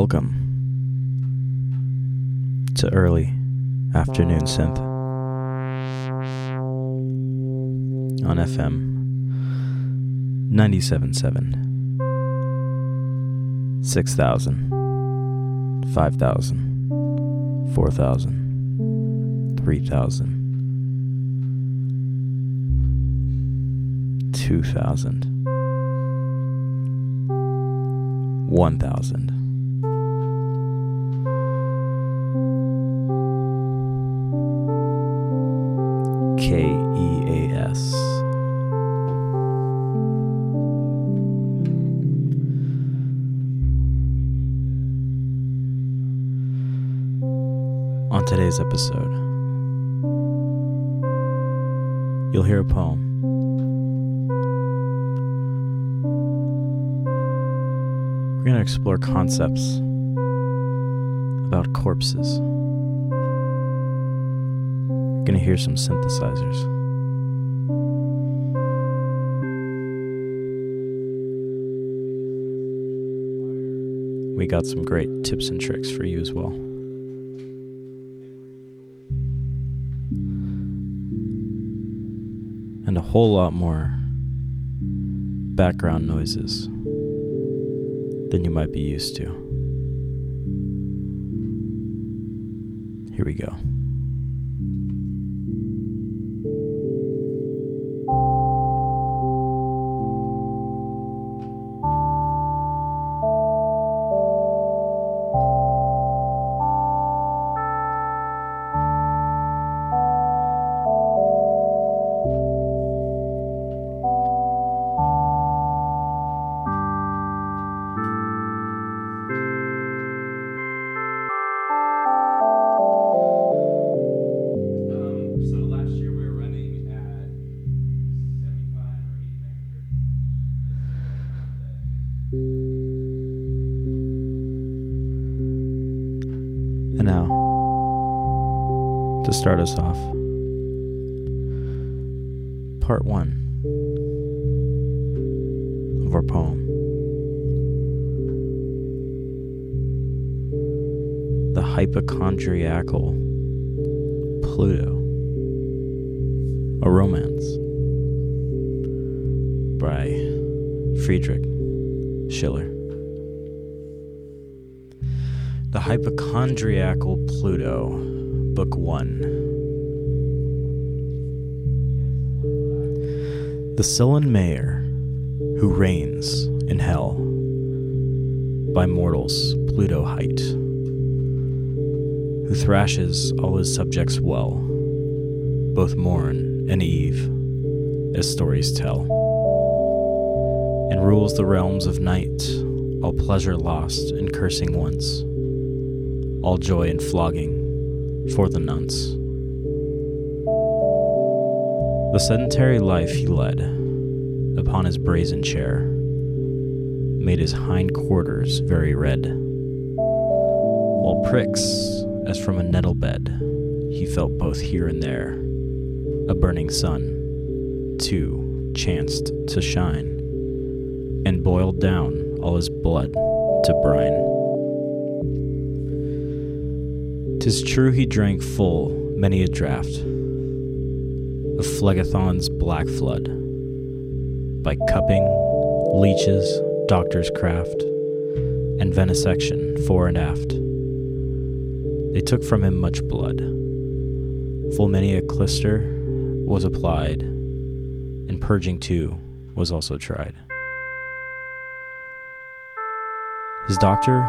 Welcome to early afternoon synth on FM 97.7 6,000 5,000 4,000 3,000 2,000 1,000 today's episode, you'll hear a poem. We're going to explore concepts about corpses. We're going to hear some synthesizers. We got some great tips and tricks for you as well. Whole lot more background noises than you might be used to. Here we go. Start us off, part one of our poem. The Hypochondriacal The sullen mayor who reigns in hell by mortals Pluto hight, who thrashes all his subjects well, both morn and eve, as stories tell, and rules the realms of night, all pleasure lost and cursing once all joy and flogging for the nonce. The sedentary life he led upon his brazen chair made his hind quarters very red, while pricks, as from a nettle bed, he felt both here and there. A burning sun, too, chanced to shine, and boiled down all his blood to brine. 'Tis true he drank full many a draught of Phlegethon's black flood, by cupping, leeches, doctor's craft, and venesection fore and aft. They took from him much blood. Full many a clister was applied, and purging too was also tried. His doctor,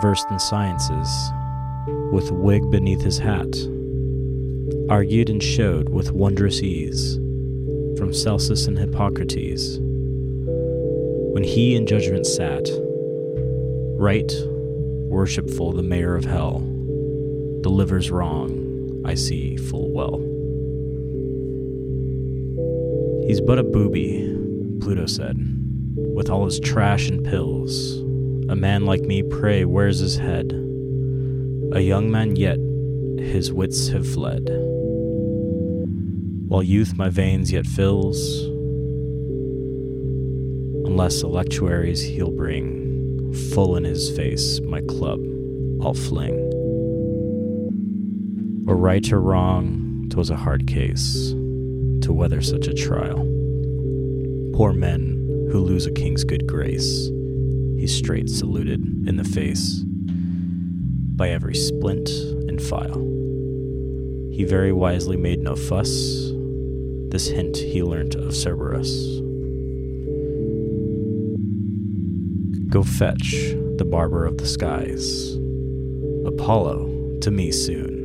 versed in sciences, with wig beneath his hat, argued and showed with wondrous ease from Celsus and Hippocrates. When he in judgment sat, right, worshipful the mayor of hell, delivers wrong, I see full well. He's but a booby, Pluto said, with all his trash and pills. A man like me, pray, where's his head? A young man yet, his wits have fled. While youth my veins yet fills, unless electuaries he'll bring, full in his face, my club I'll fling. Or right or wrong, 'twas a hard case to weather such a trial. Poor men who lose a king's good grace, he straight saluted in the face by every splint and file. He very wisely made no fuss. This hint he learnt of Cerberus. Go fetch the barber of the skies, Apollo, to me soon.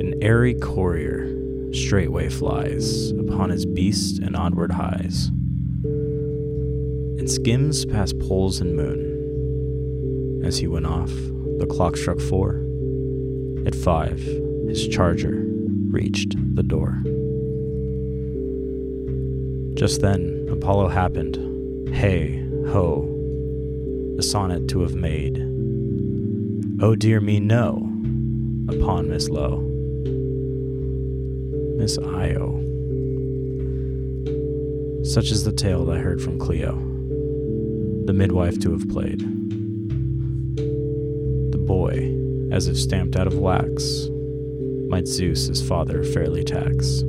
An airy courier straightway flies upon his beast and onward hies, and skims past poles and moon. As he went off, the clock struck four. At five, his charger reached the door. Just then, Apollo happened. Hey, ho, a sonnet to have made. Oh dear me, no, upon Miss Lowe. Miss Io. Such is the tale I heard from Clio, the midwife to have played. The boy, as if stamped out of wax, might Zeus his father fairly tax.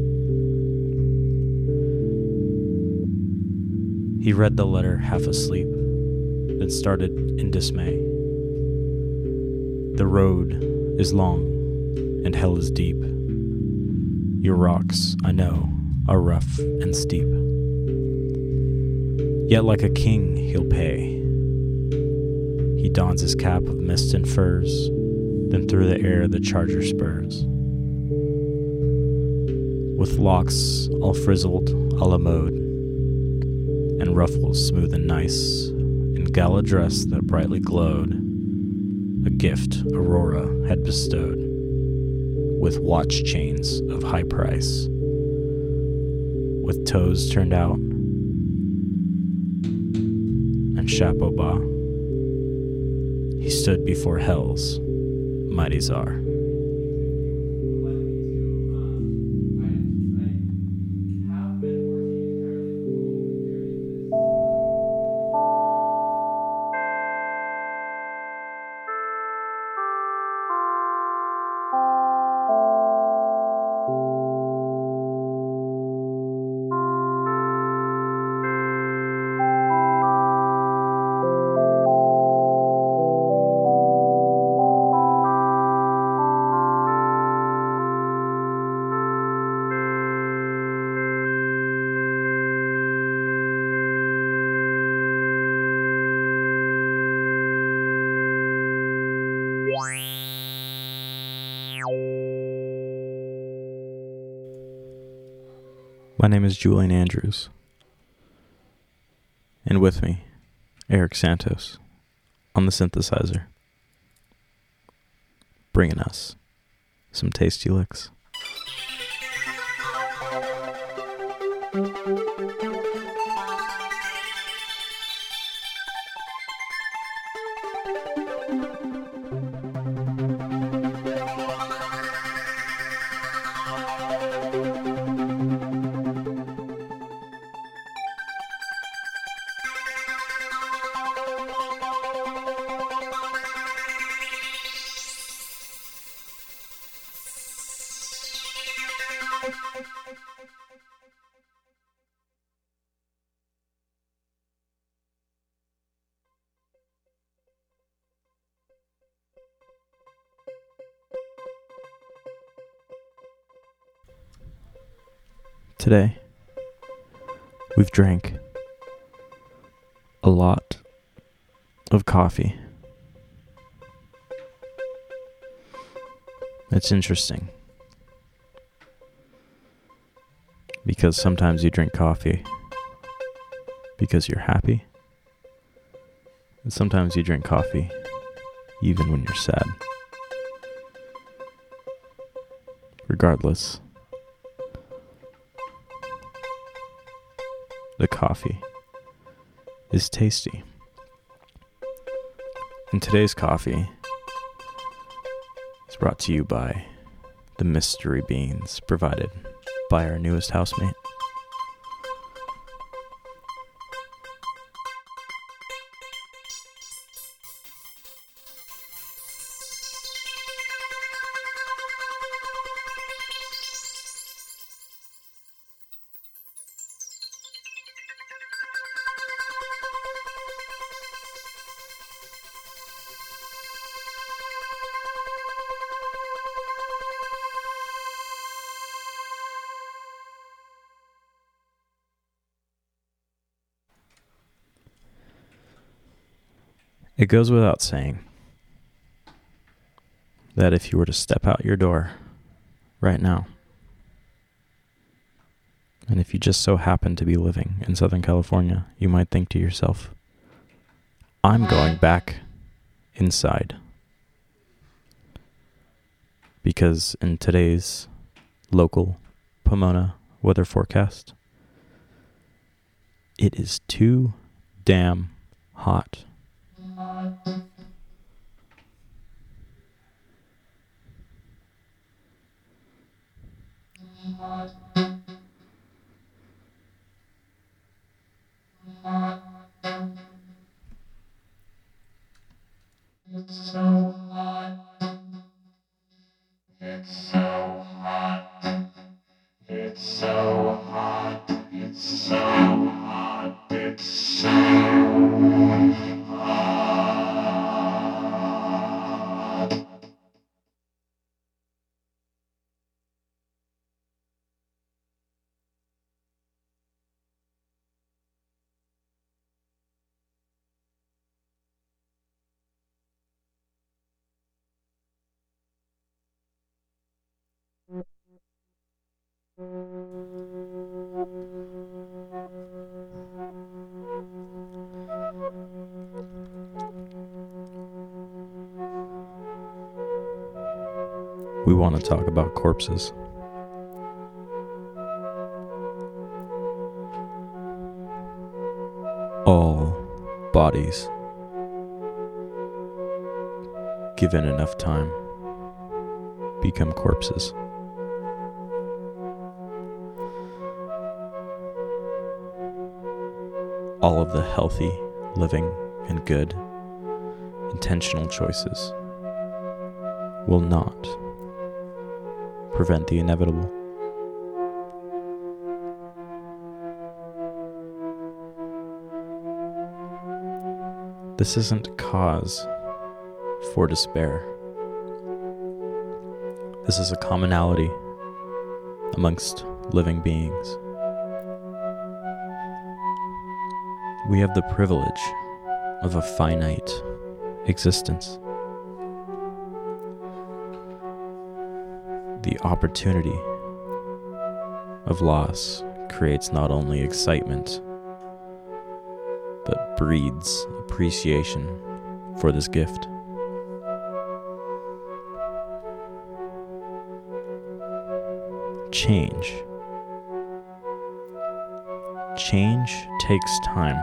He read the letter half asleep, then started in dismay. The road is long and hell is deep. Your rocks, I know, are rough and steep. Yet, like a king, he'll pay. He dons his cap of mist and furs, then through the air the charger spurs. With locks all frizzled a la mode, ruffles smooth and nice, in gala dress that brightly glowed, a gift Aurora had bestowed, with watch chains of high price, with toes turned out, and chapeau bas. He stood before Hell's mighty czar. My name is Julian Andrews. And with me, Eric Santos on the synthesizer, bringing us some tasty licks. Today, we've drank a lot of coffee. It's interesting because sometimes you drink coffee because you're happy, and sometimes you drink coffee even when you're sad. Regardless, coffee is tasty. And today's coffee is brought to you by the mystery beans provided by our newest housemate. It goes without saying that if you were to step out your door right now, and if you just so happen to be living in Southern California, you might think to yourself, I'm going back inside. Because in today's local Pomona weather forecast, it is too damn hot. It's so hot. It's so hot. Want to talk about corpses. All bodies, given enough time, become corpses. All of the healthy, living, and good, intentional choices will not prevent the inevitable. This isn't cause for despair. This is a commonality amongst living beings. We have the privilege of a finite existence. The opportunity of loss creates not only excitement, but breeds appreciation for this gift. Change. Change takes time.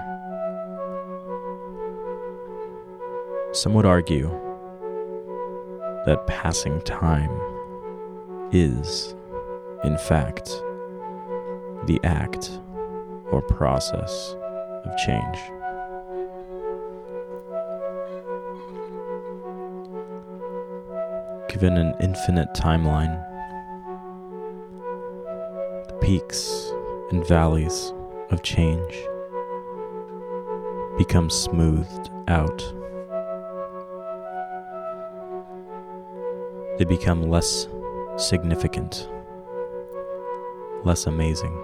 Some would argue that passing time is, in fact, the act or process of change. Given an infinite timeline, the peaks and valleys of change become smoothed out. They become less significant, less amazing.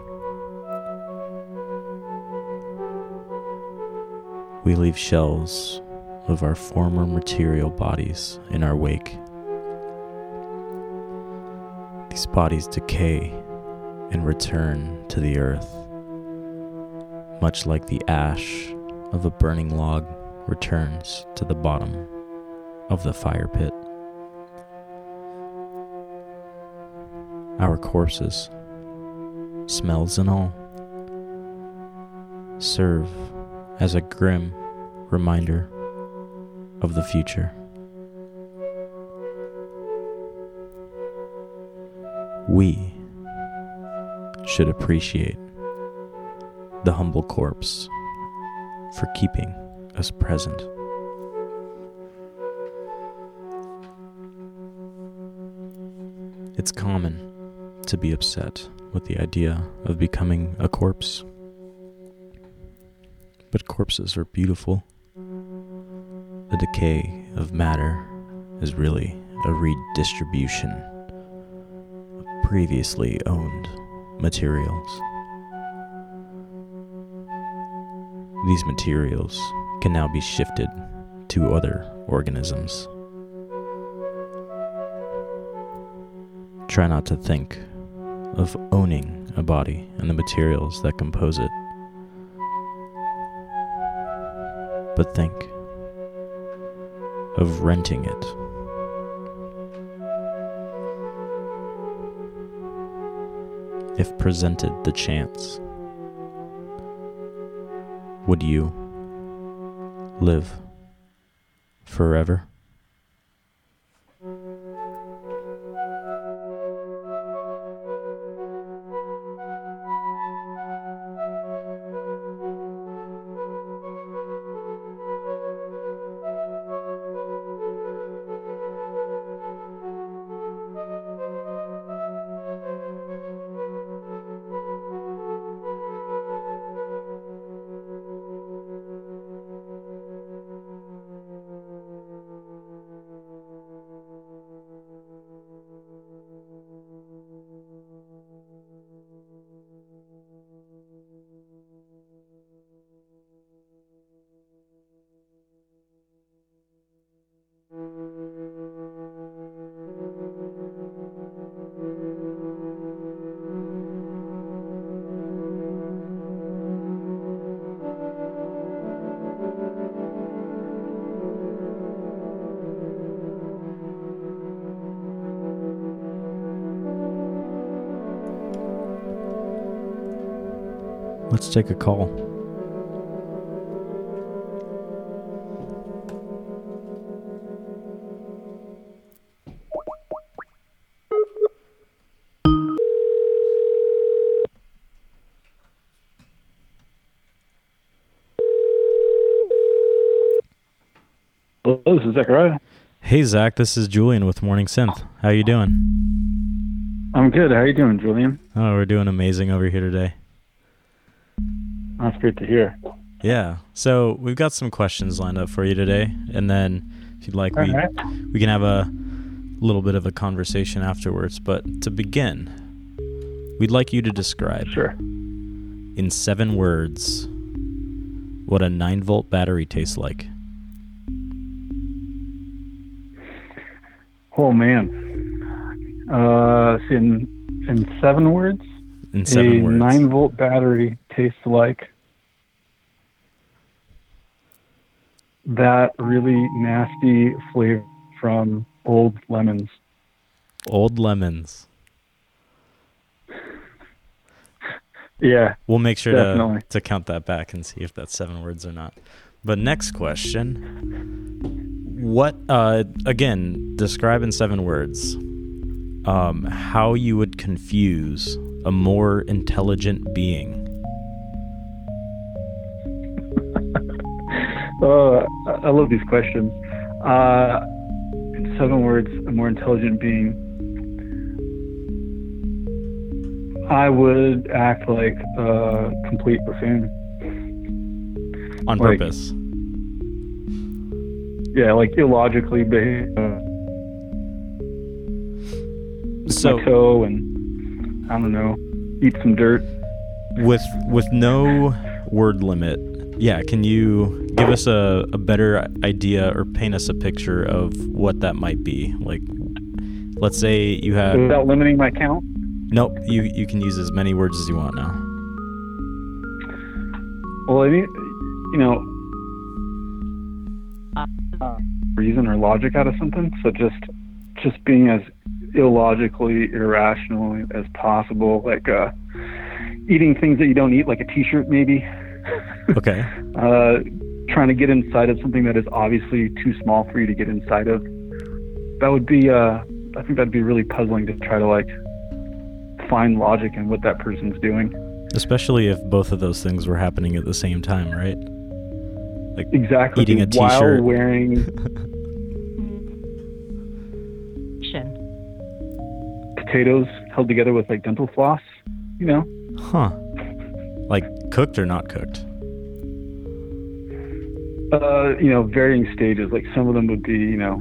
We leave shells of our former material bodies in our wake. These bodies decay and return to the earth, much like the ash of a burning log returns to the bottom of the fire pit. Our corpses, smells and all, serve as a grim reminder of the future. We should appreciate the humble corpse for keeping us present. It's common to be upset with the idea of becoming a corpse. But corpses are beautiful. The decay of matter is really a redistribution of previously owned materials. These materials can now be shifted to other organisms. Try not to think of owning a body and the materials that compose it, but think of renting it. If presented the chance, would you live forever? Let's take a call. Hello, this is Zachariah. Hey Zach, this is Julian with Morning Synth. How you doing? I'm good. How are you doing, Julian? Oh, we're doing amazing over here today. That's great to hear. Yeah. So we've got some questions lined up for you today, and then if you'd like, All we right. we can have a little bit of a conversation afterwards. But to begin, we'd like you to describe Sure. in seven words what a nine volt battery tastes like. Oh man. Uh, in in seven words, In seven a words. nine volt battery tastes like that really nasty flavor from old lemons. Old lemons. Yeah. We'll make sure Definitely. to, to count that back and see if that's seven words or not. But next question. What, uh, again, describe in seven words um, how you would confuse a more intelligent being. Oh, I love these questions. Uh, in seven words, a more intelligent being. I would act like a complete buffoon. On Like- purpose. Yeah, like illogically behave. with So, my toe and I don't know, eat some dirt. with with no word limit, yeah, can you give us a, a better idea or paint us a picture of what that might be? Like, let's say you have. without limiting my count. Nope, you you can use as many words as you want now. Well, I mean, you know, uh, reason or logic out of something. So just just being as illogically irrational as possible, like uh, eating things that you don't eat, like a T-shirt, maybe. Okay. uh, trying to get inside of something that is obviously too small for you to get inside of. That would be, uh, I think that'd be really puzzling to try to like find logic in what that person's doing. Especially if both of those things were happening at the same time, right? Like Exactly. Eating a while T-shirt. wearing potatoes held together with like dental floss. You know, Huh. Like cooked or not cooked? uh, you know, varying stages. Like some of them would be, you know,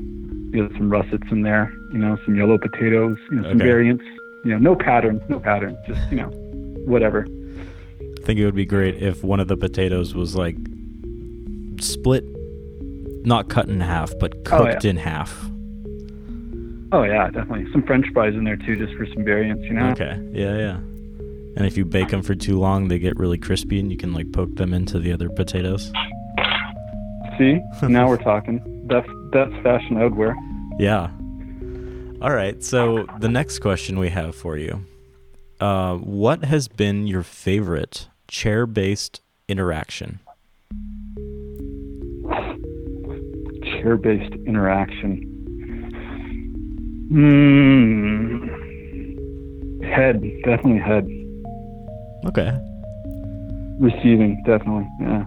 you know, some russets in there. You know, some yellow potatoes. You know, some Okay. variants. You know, no pattern, no pattern. Just you know, whatever. I think it would be great if one of the potatoes was like split not cut in half, but Oh, cooked yeah. in half. Oh yeah, definitely. Some French fries in there too, just for some variance, you know. Okay. Yeah, yeah. And if you bake them for too long, they get really crispy, and you can like poke them into the other potatoes. See, now we're talking. That's that's fashion I would wear. Yeah. All right. So the next question we have for you: uh, What has been your favorite chair-based interaction? Chair-based interaction. Hmm. Head, definitely head. Okay. Receiving, definitely. Yeah.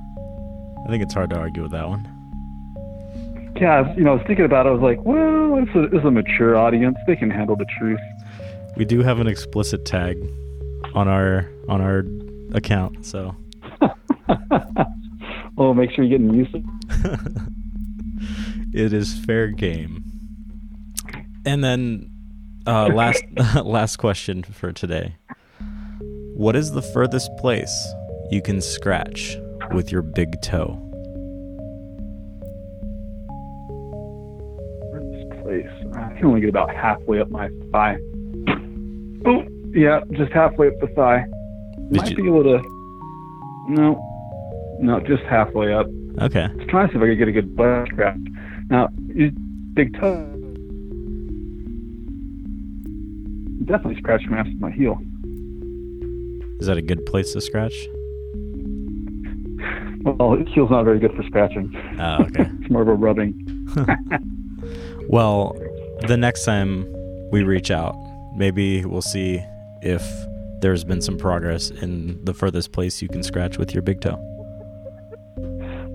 I think it's hard to argue with that one. Yeah, was- you know, I was thinking about it. I was like, well, it's a, it's a mature audience. They can handle the truth. We do have an explicit tag on our on our account, so well, make sure you're getting used to it. it is fair game. And then uh, last last question for today. What is the furthest place you can scratch with your big toe? this place. I can only get about halfway up my thigh. Oh, yeah, just halfway up the thigh. Did Might you- be able to. No, no, just halfway up. Okay. I was trying to see if I could get a good butt scratch. Now, you big toe. Definitely scratch my ass with my heel. Is that a good place to scratch? Well, heel's not very good for scratching. Oh, okay. It's more of a rubbing. well, the next time we reach out, maybe we'll see if there's been some progress in the furthest place you can scratch with your big toe.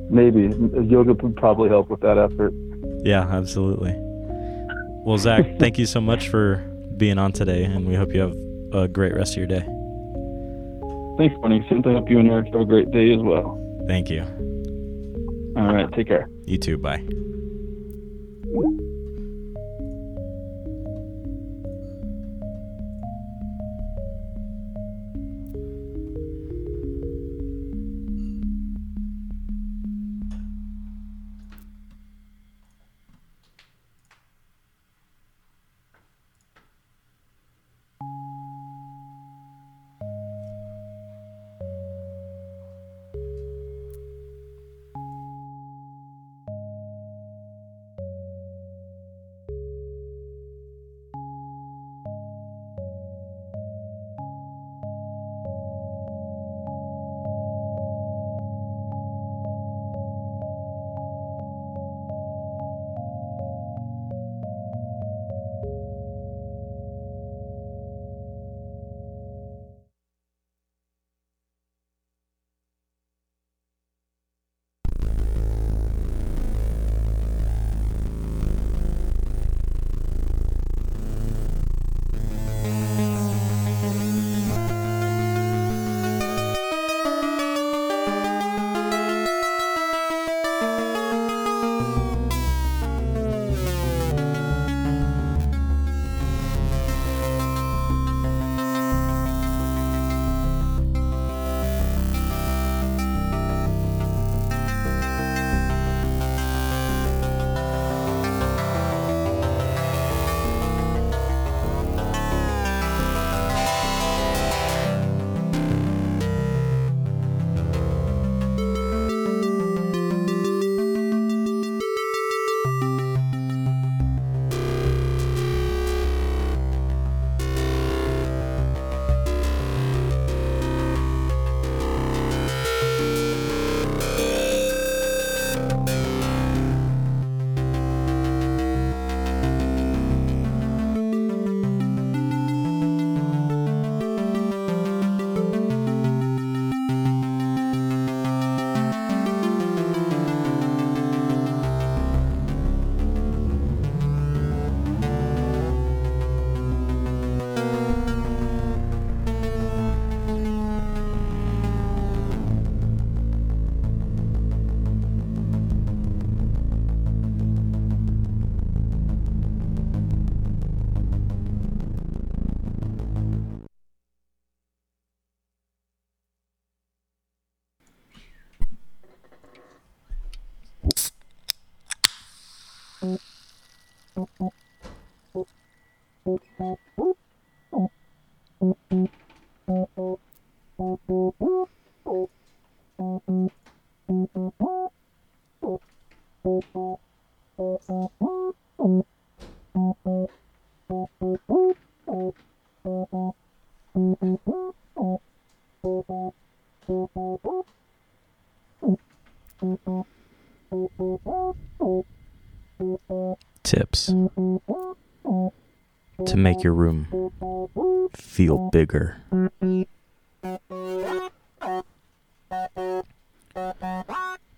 Maybe yoga would probably help with that effort. Yeah, absolutely. Well, Zach, thank you so much for being on today, and we hope you have a great rest of your day. Thanks, Bonnie. I hope you and Eric have a great day as well. Thank you. All right, take care. You too. Bye. Oh. Tips to make your room feel bigger.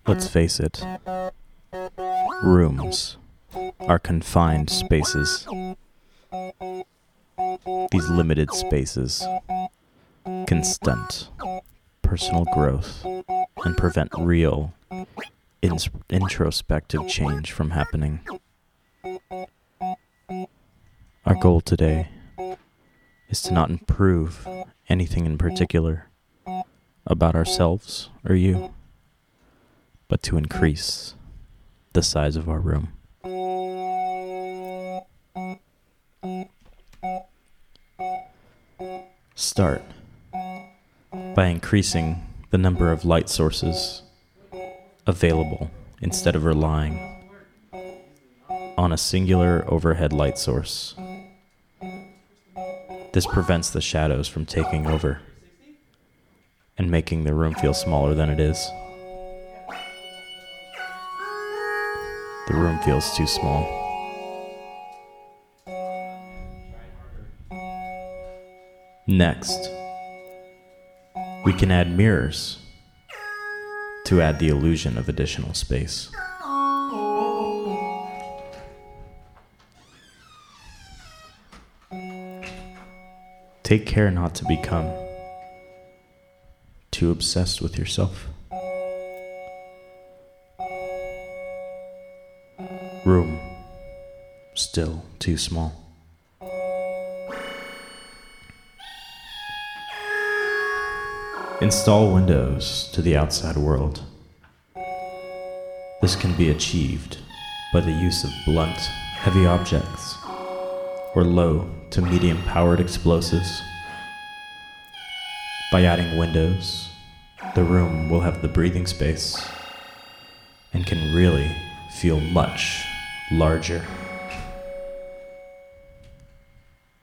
Let's face it, rooms are confined spaces. These limited spaces can stunt personal growth and prevent real ins- introspective change from happening. Our goal today is to not improve anything in particular about ourselves or you, but to increase the size of our room. Start by increasing the number of light sources available instead of relying on a singular overhead light source. This prevents the shadows from taking over and making the room feel smaller than it is. The room feels too small. Next, we can add mirrors to add the illusion of additional space. Take care not to become too obsessed with yourself. Room still too small. Install windows to the outside world. This can be achieved by the use of blunt, heavy objects or low to medium powered explosives. By adding windows, the room will have the breathing space and can really feel much larger.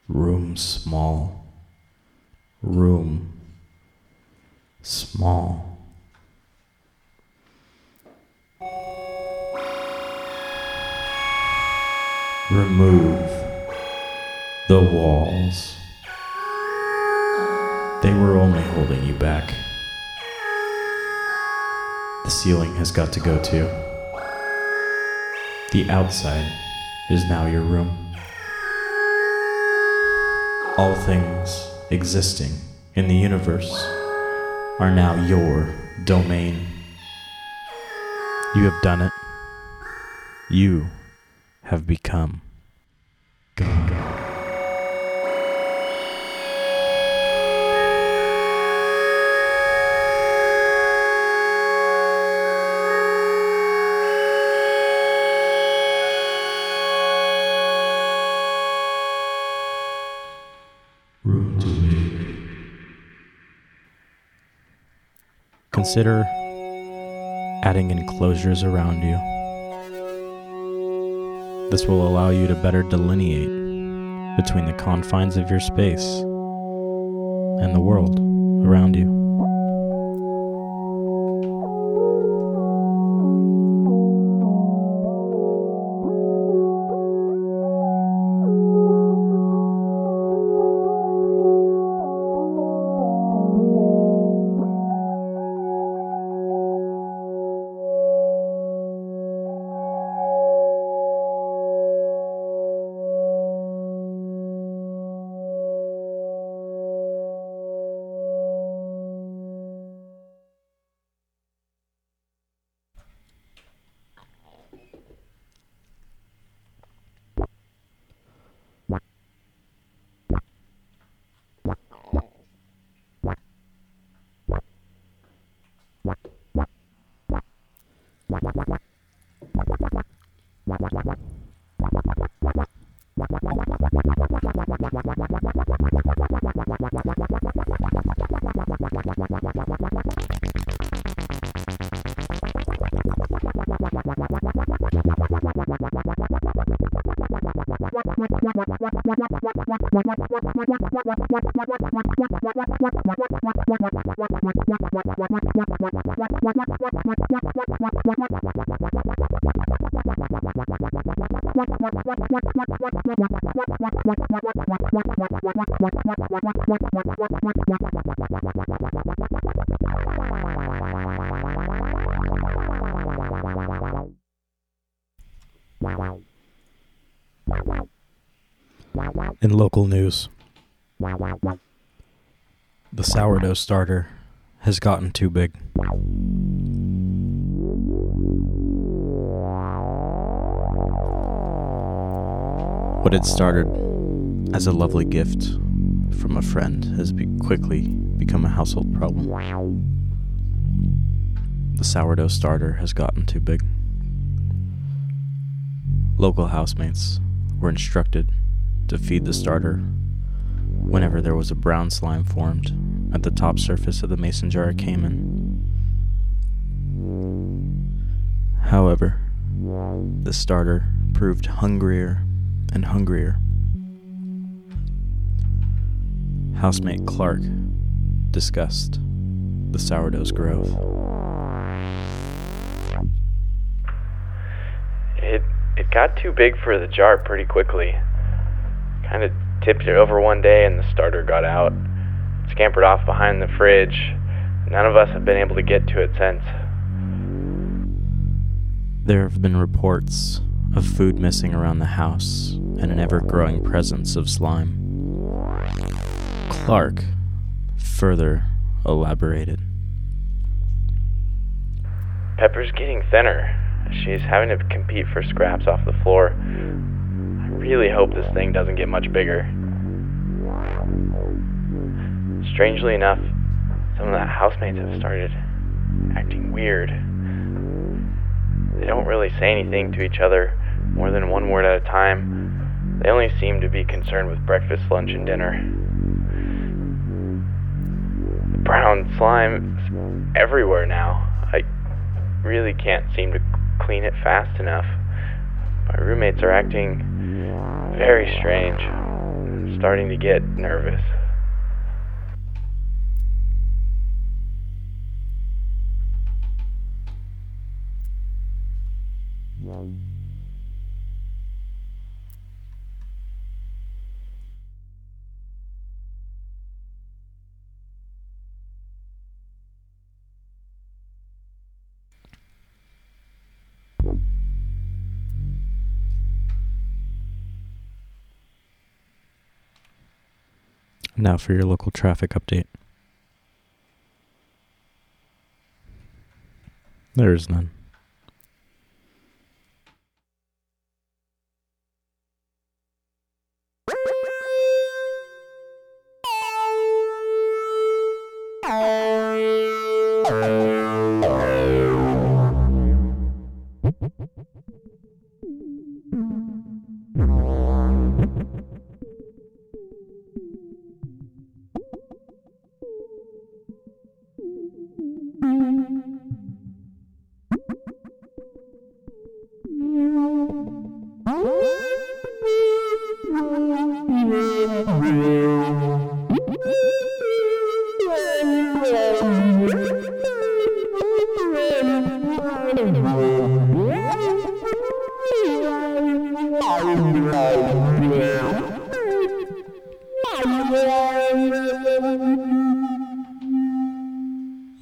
Room small. Room small. Remove the walls. They were only holding you back. The ceiling has got to go too. The outside is now your room. All things existing in the universe are now your domain. You have done it. You have become God. Room to big. Consider adding enclosures around you. This will allow you to better delineate between the confines of your space and the world around you. In local news, the sourdough starter has gotten too big. What had started as a lovely gift from a friend has be- quickly become a household problem. The sourdough starter has gotten too big. Local housemates were instructed to feed the starter whenever there was a brown slime formed at the top surface of the mason jar it came in. However, the starter proved hungrier and hungrier. Housemate Clark discussed the sourdough's growth. It it got too big for the jar pretty quickly. Kind of tipped it over one day and the starter got out. Scampered off behind the fridge. None of us have been able to get to it since. There have been reports of food missing around the house and an ever growing presence of slime. Clark further elaborated. Pepper's getting thinner. She's having to compete for scraps off the floor. I really hope this thing doesn't get much bigger. Strangely enough, some of the housemates have started acting weird. They don't really say anything to each other more than one word at a time. They only seem to be concerned with breakfast, lunch, and dinner. Slime everywhere now. I really can't seem to clean it fast enough. My roommates are acting very strange. I'm starting to get nervous. Now for your local traffic update. There is none.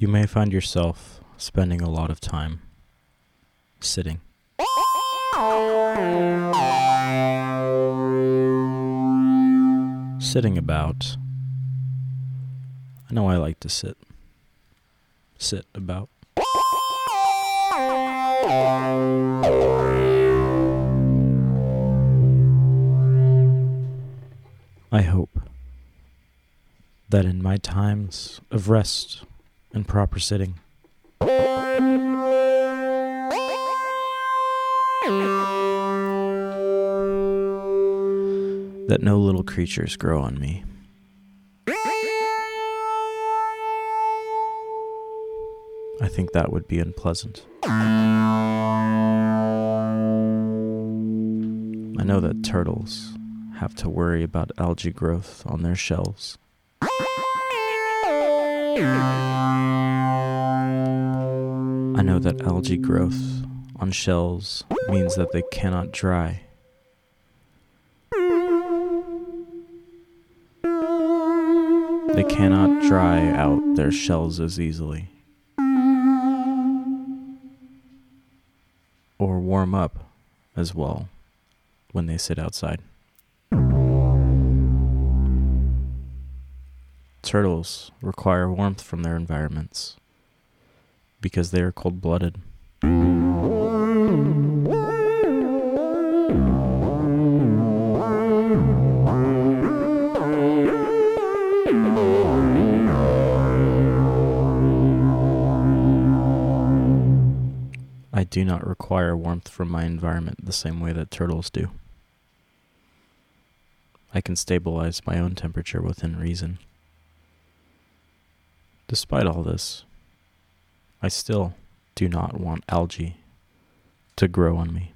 You may find yourself spending a lot of time sitting. Sitting about. I know I like to sit. Sit about. I hope that in my times of rest and proper sitting, that no little creatures grow on me. I think that would be unpleasant. I know that turtles have to worry about algae growth on their shells. I know that algae growth on shells means that they cannot dry. They cannot dry out their shells as easily. Or warm up as well when they sit outside. Turtles require warmth from their environments because they are cold blooded. I do not require warmth from my environment the same way that turtles do. I can stabilize my own temperature within reason. Despite all this, I still do not want algae to grow on me.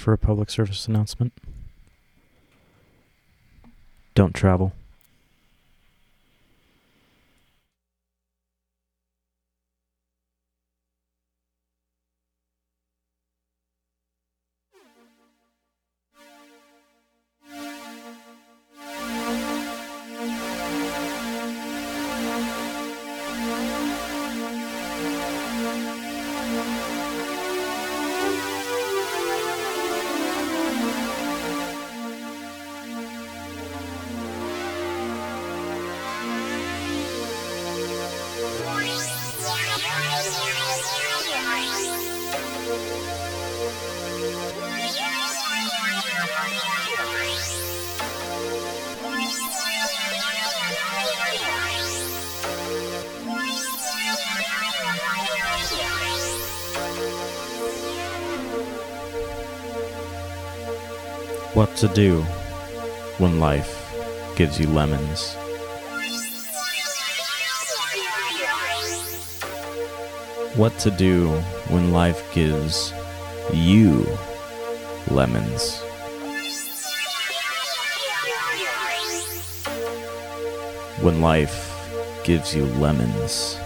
For a public service announcement. Don't travel. What to do when life gives you lemons. What to do when life gives you lemons. When life gives you lemons.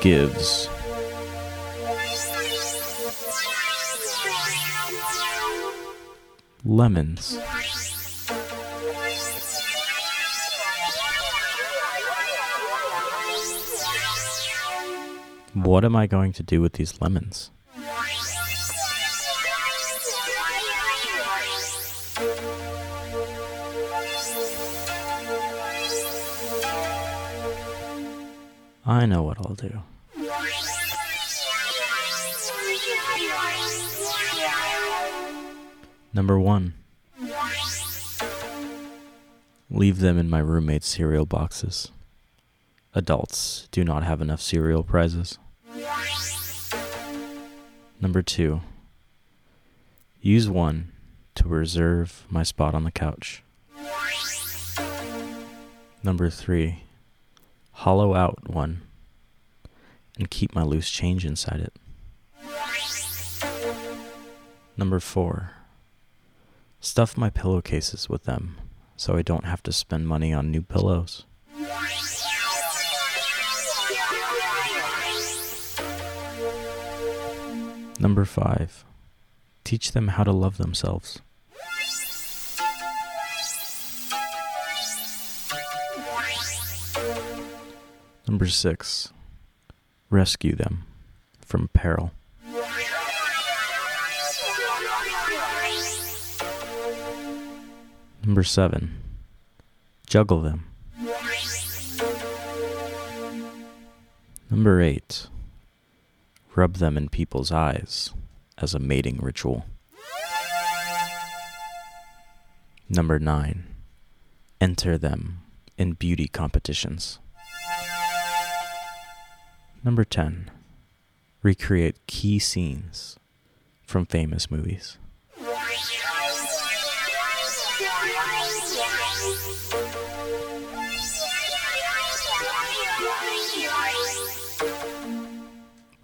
Gives lemons. What am I going to do with these lemons? I know what I'll do. Number one, leave them in my roommate's cereal boxes. Adults do not have enough cereal prizes. Number two, use one to reserve my spot on the couch. Number three, hollow out one and keep my loose change inside it. Number four, stuff my pillowcases with them so I don't have to spend money on new pillows. Number five, teach them how to love themselves. Number six, rescue them from peril. Number seven, juggle them. Number eight, rub them in people's eyes as a mating ritual. Number nine, enter them in beauty competitions. Number 10, recreate key scenes from famous movies.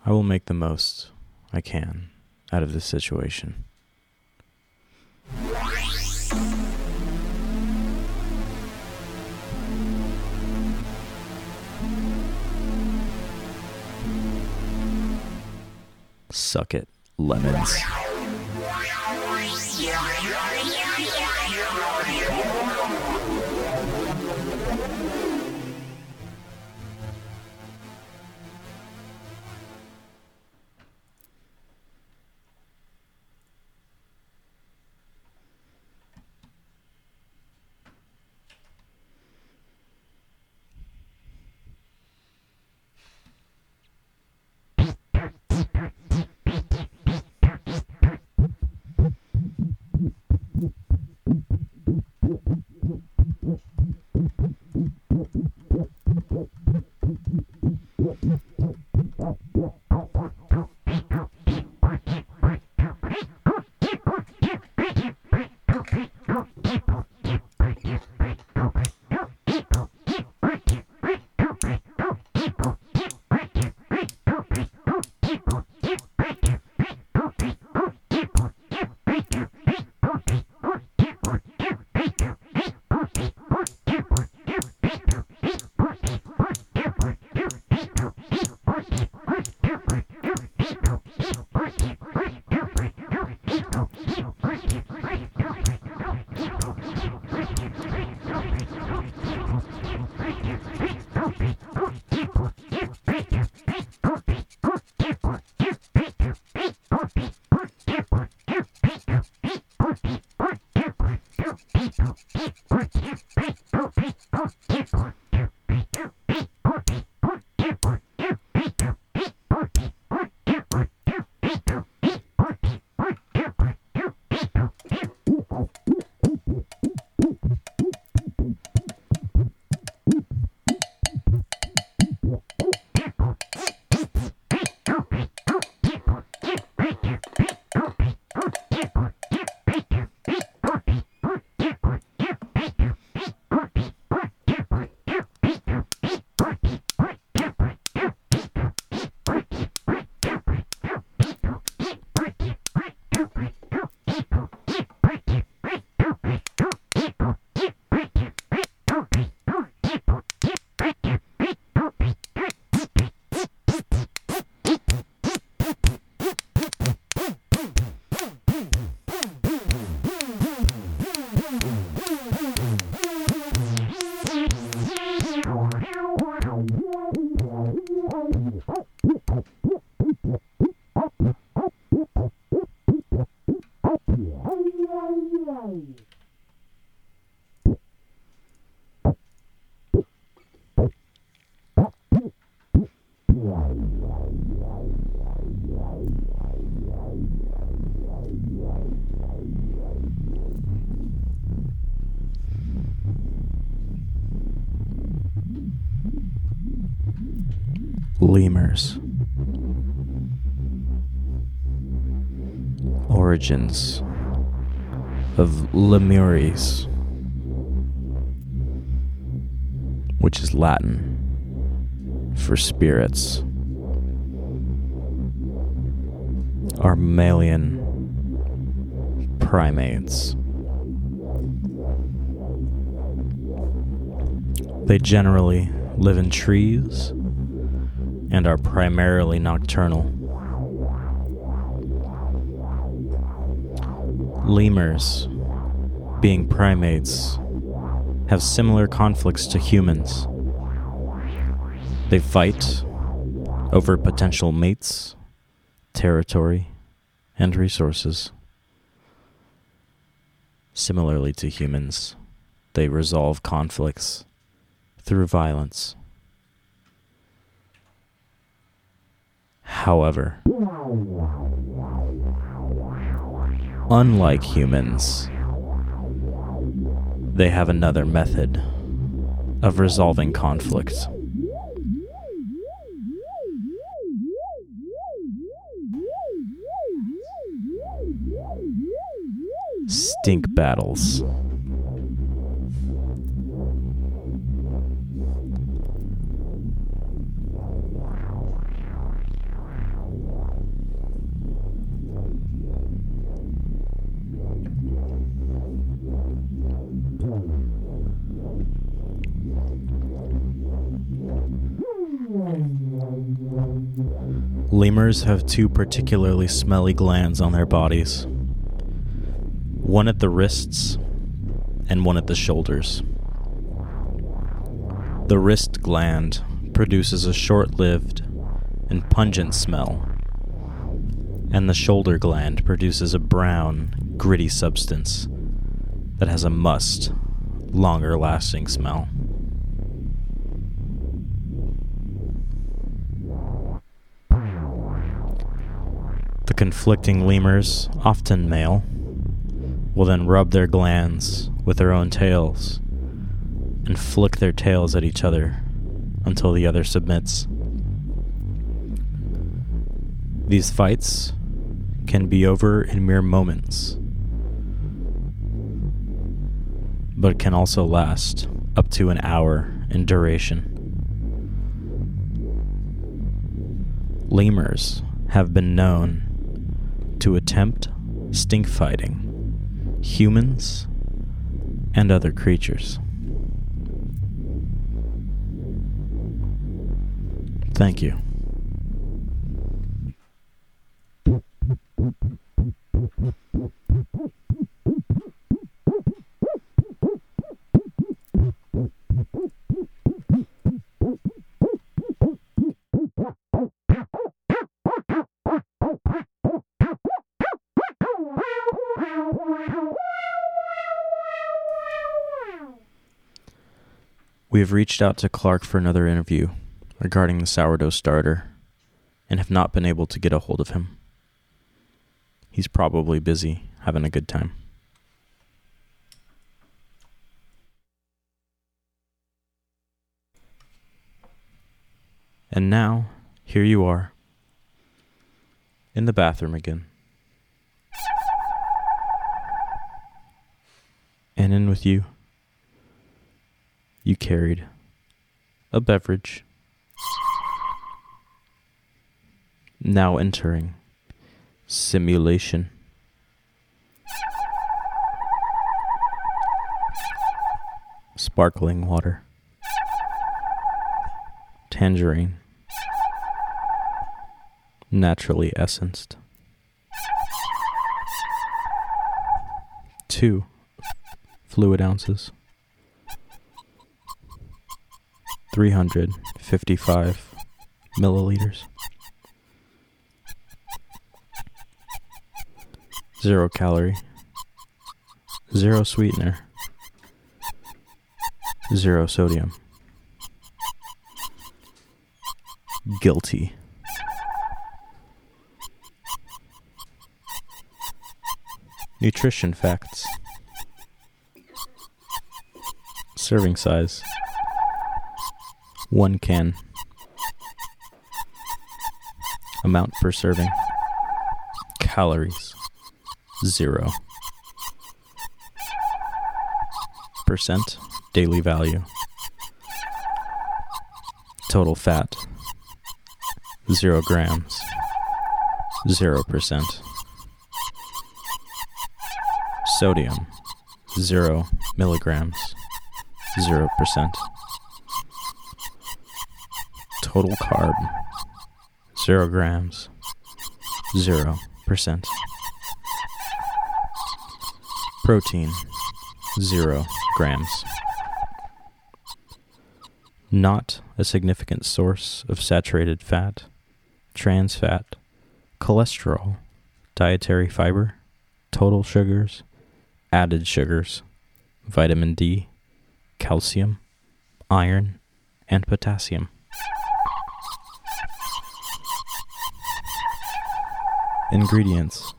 I will make the most I can out of this situation. Suck it, lemons. Of Lemures, which is Latin for spirits, are mammalian primates. They generally live in trees and are primarily nocturnal. Lemurs, being primates, have similar conflicts to humans. They fight over potential mates, territory, and resources. Similarly to humans, they resolve conflicts through violence. However, unlike humans, they have another method of resolving conflict. Stink battles. Have two particularly smelly glands on their bodies one at the wrists and one at the shoulders. The wrist gland produces a short lived and pungent smell, and the shoulder gland produces a brown, gritty substance that has a must, longer lasting smell. Conflicting lemurs, often male, will then rub their glands with their own tails and flick their tails at each other until the other submits. These fights can be over in mere moments, but can also last up to an hour in duration. Lemurs have been known to attempt stink fighting humans and other creatures. Thank you. We have reached out to Clark for another interview regarding the sourdough starter and have not been able to get a hold of him. He's probably busy having a good time. And now, here you are, in the bathroom again. And in with you you carried a beverage. Now entering simulation. Sparkling water. Tangerine. Naturally essenced. Two fluid ounces. 355 milliliters. Zero calorie. Zero sweetener. Zero sodium. Guilty. Nutrition facts. Serving size. One can. Amount per serving. Calories. Zero. Percent daily value. Total fat. Zero grams. Zero percent. Sodium. Zero milligrams. Zero percent total carb 0 grams 0%. Protein 0 grams. Not a significant source of saturated fat, trans fat, cholesterol, dietary fiber, total sugars, added sugars, vitamin D, calcium, iron, and potassium. Ingredients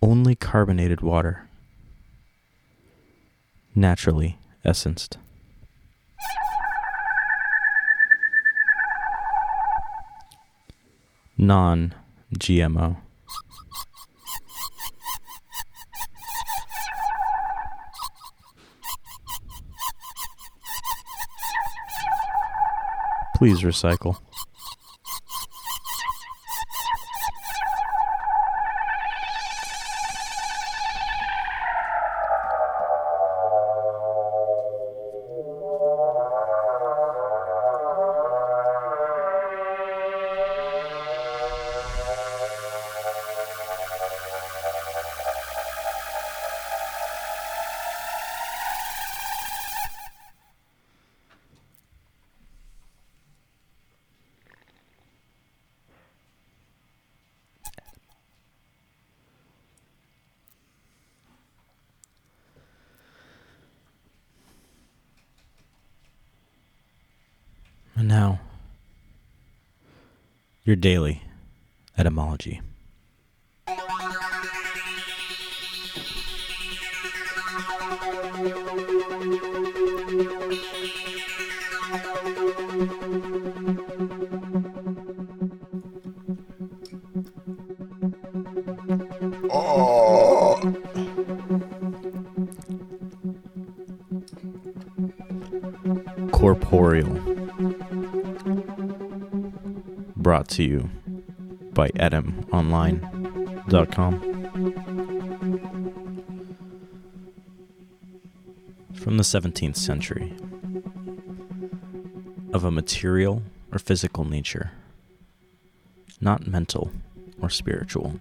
only carbonated water, naturally essenced. Non GMO. Please recycle. Your daily etymology. Brought to you by etymonline.com. From the 17th century. Of a material or physical nature, not mental or spiritual.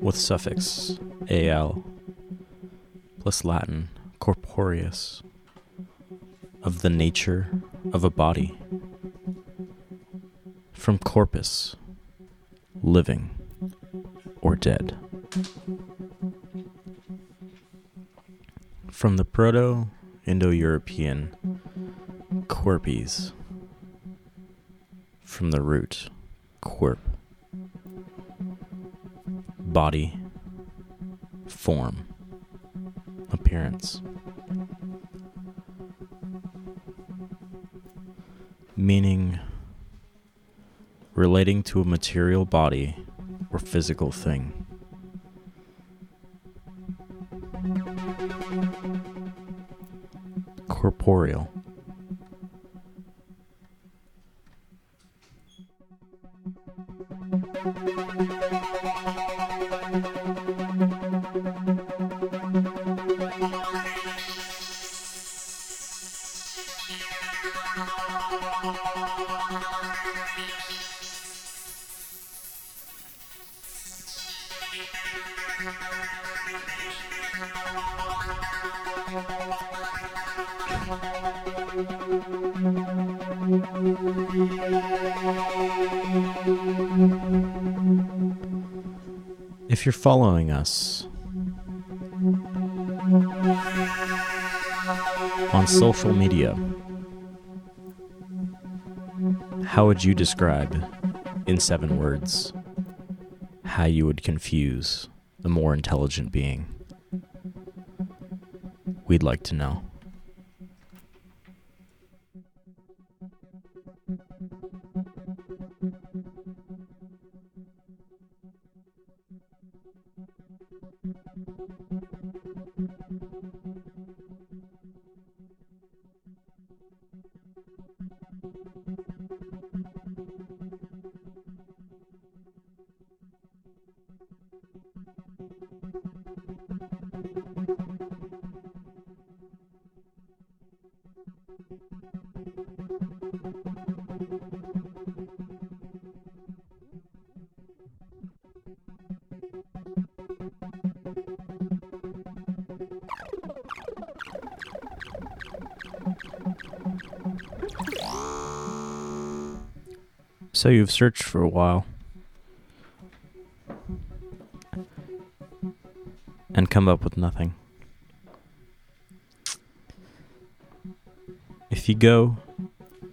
with suffix al plus Latin corporeus of the nature of a body. From corpus living or dead. From the proto indo-european corpes from the root quirp body, form, appearance. Meaning relating to a material body or physical thing. Corporeal. Social media, how would you describe, in seven words, how you would confuse a more intelligent being? We'd like to know. So you've searched for a while and come up with nothing. If you go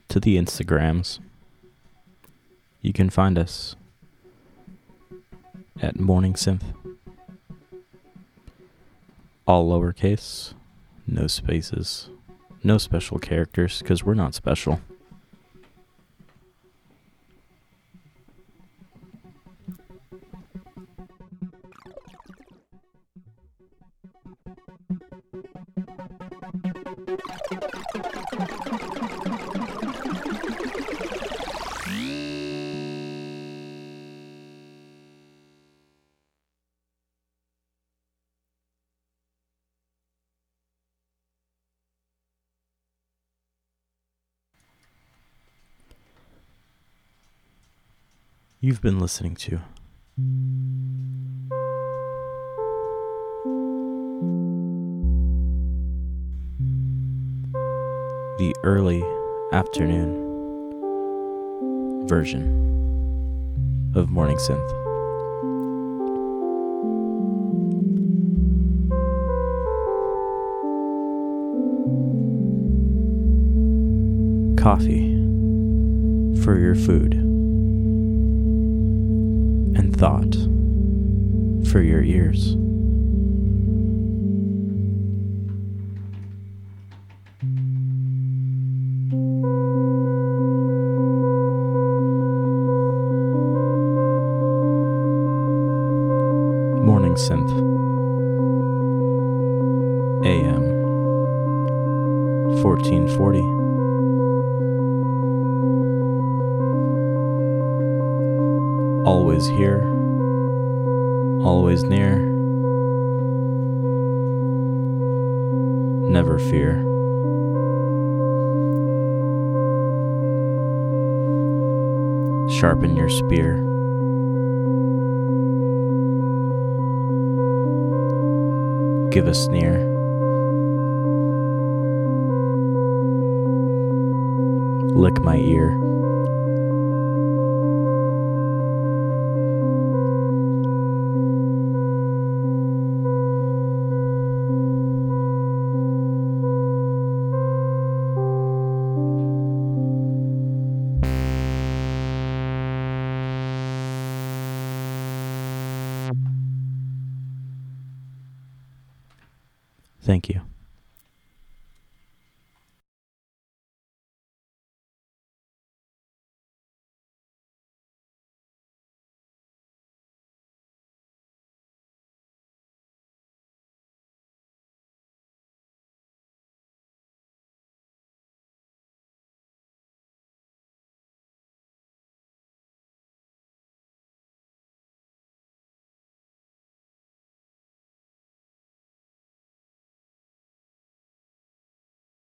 to the Instagrams, you can find us at Morning Synth. All lowercase, no spaces, no special characters, because we're not special. You've been listening to the early afternoon version of Morning Synth. Coffee for your food thought for your ears. Sharpen your spear. Give a sneer. Lick my ear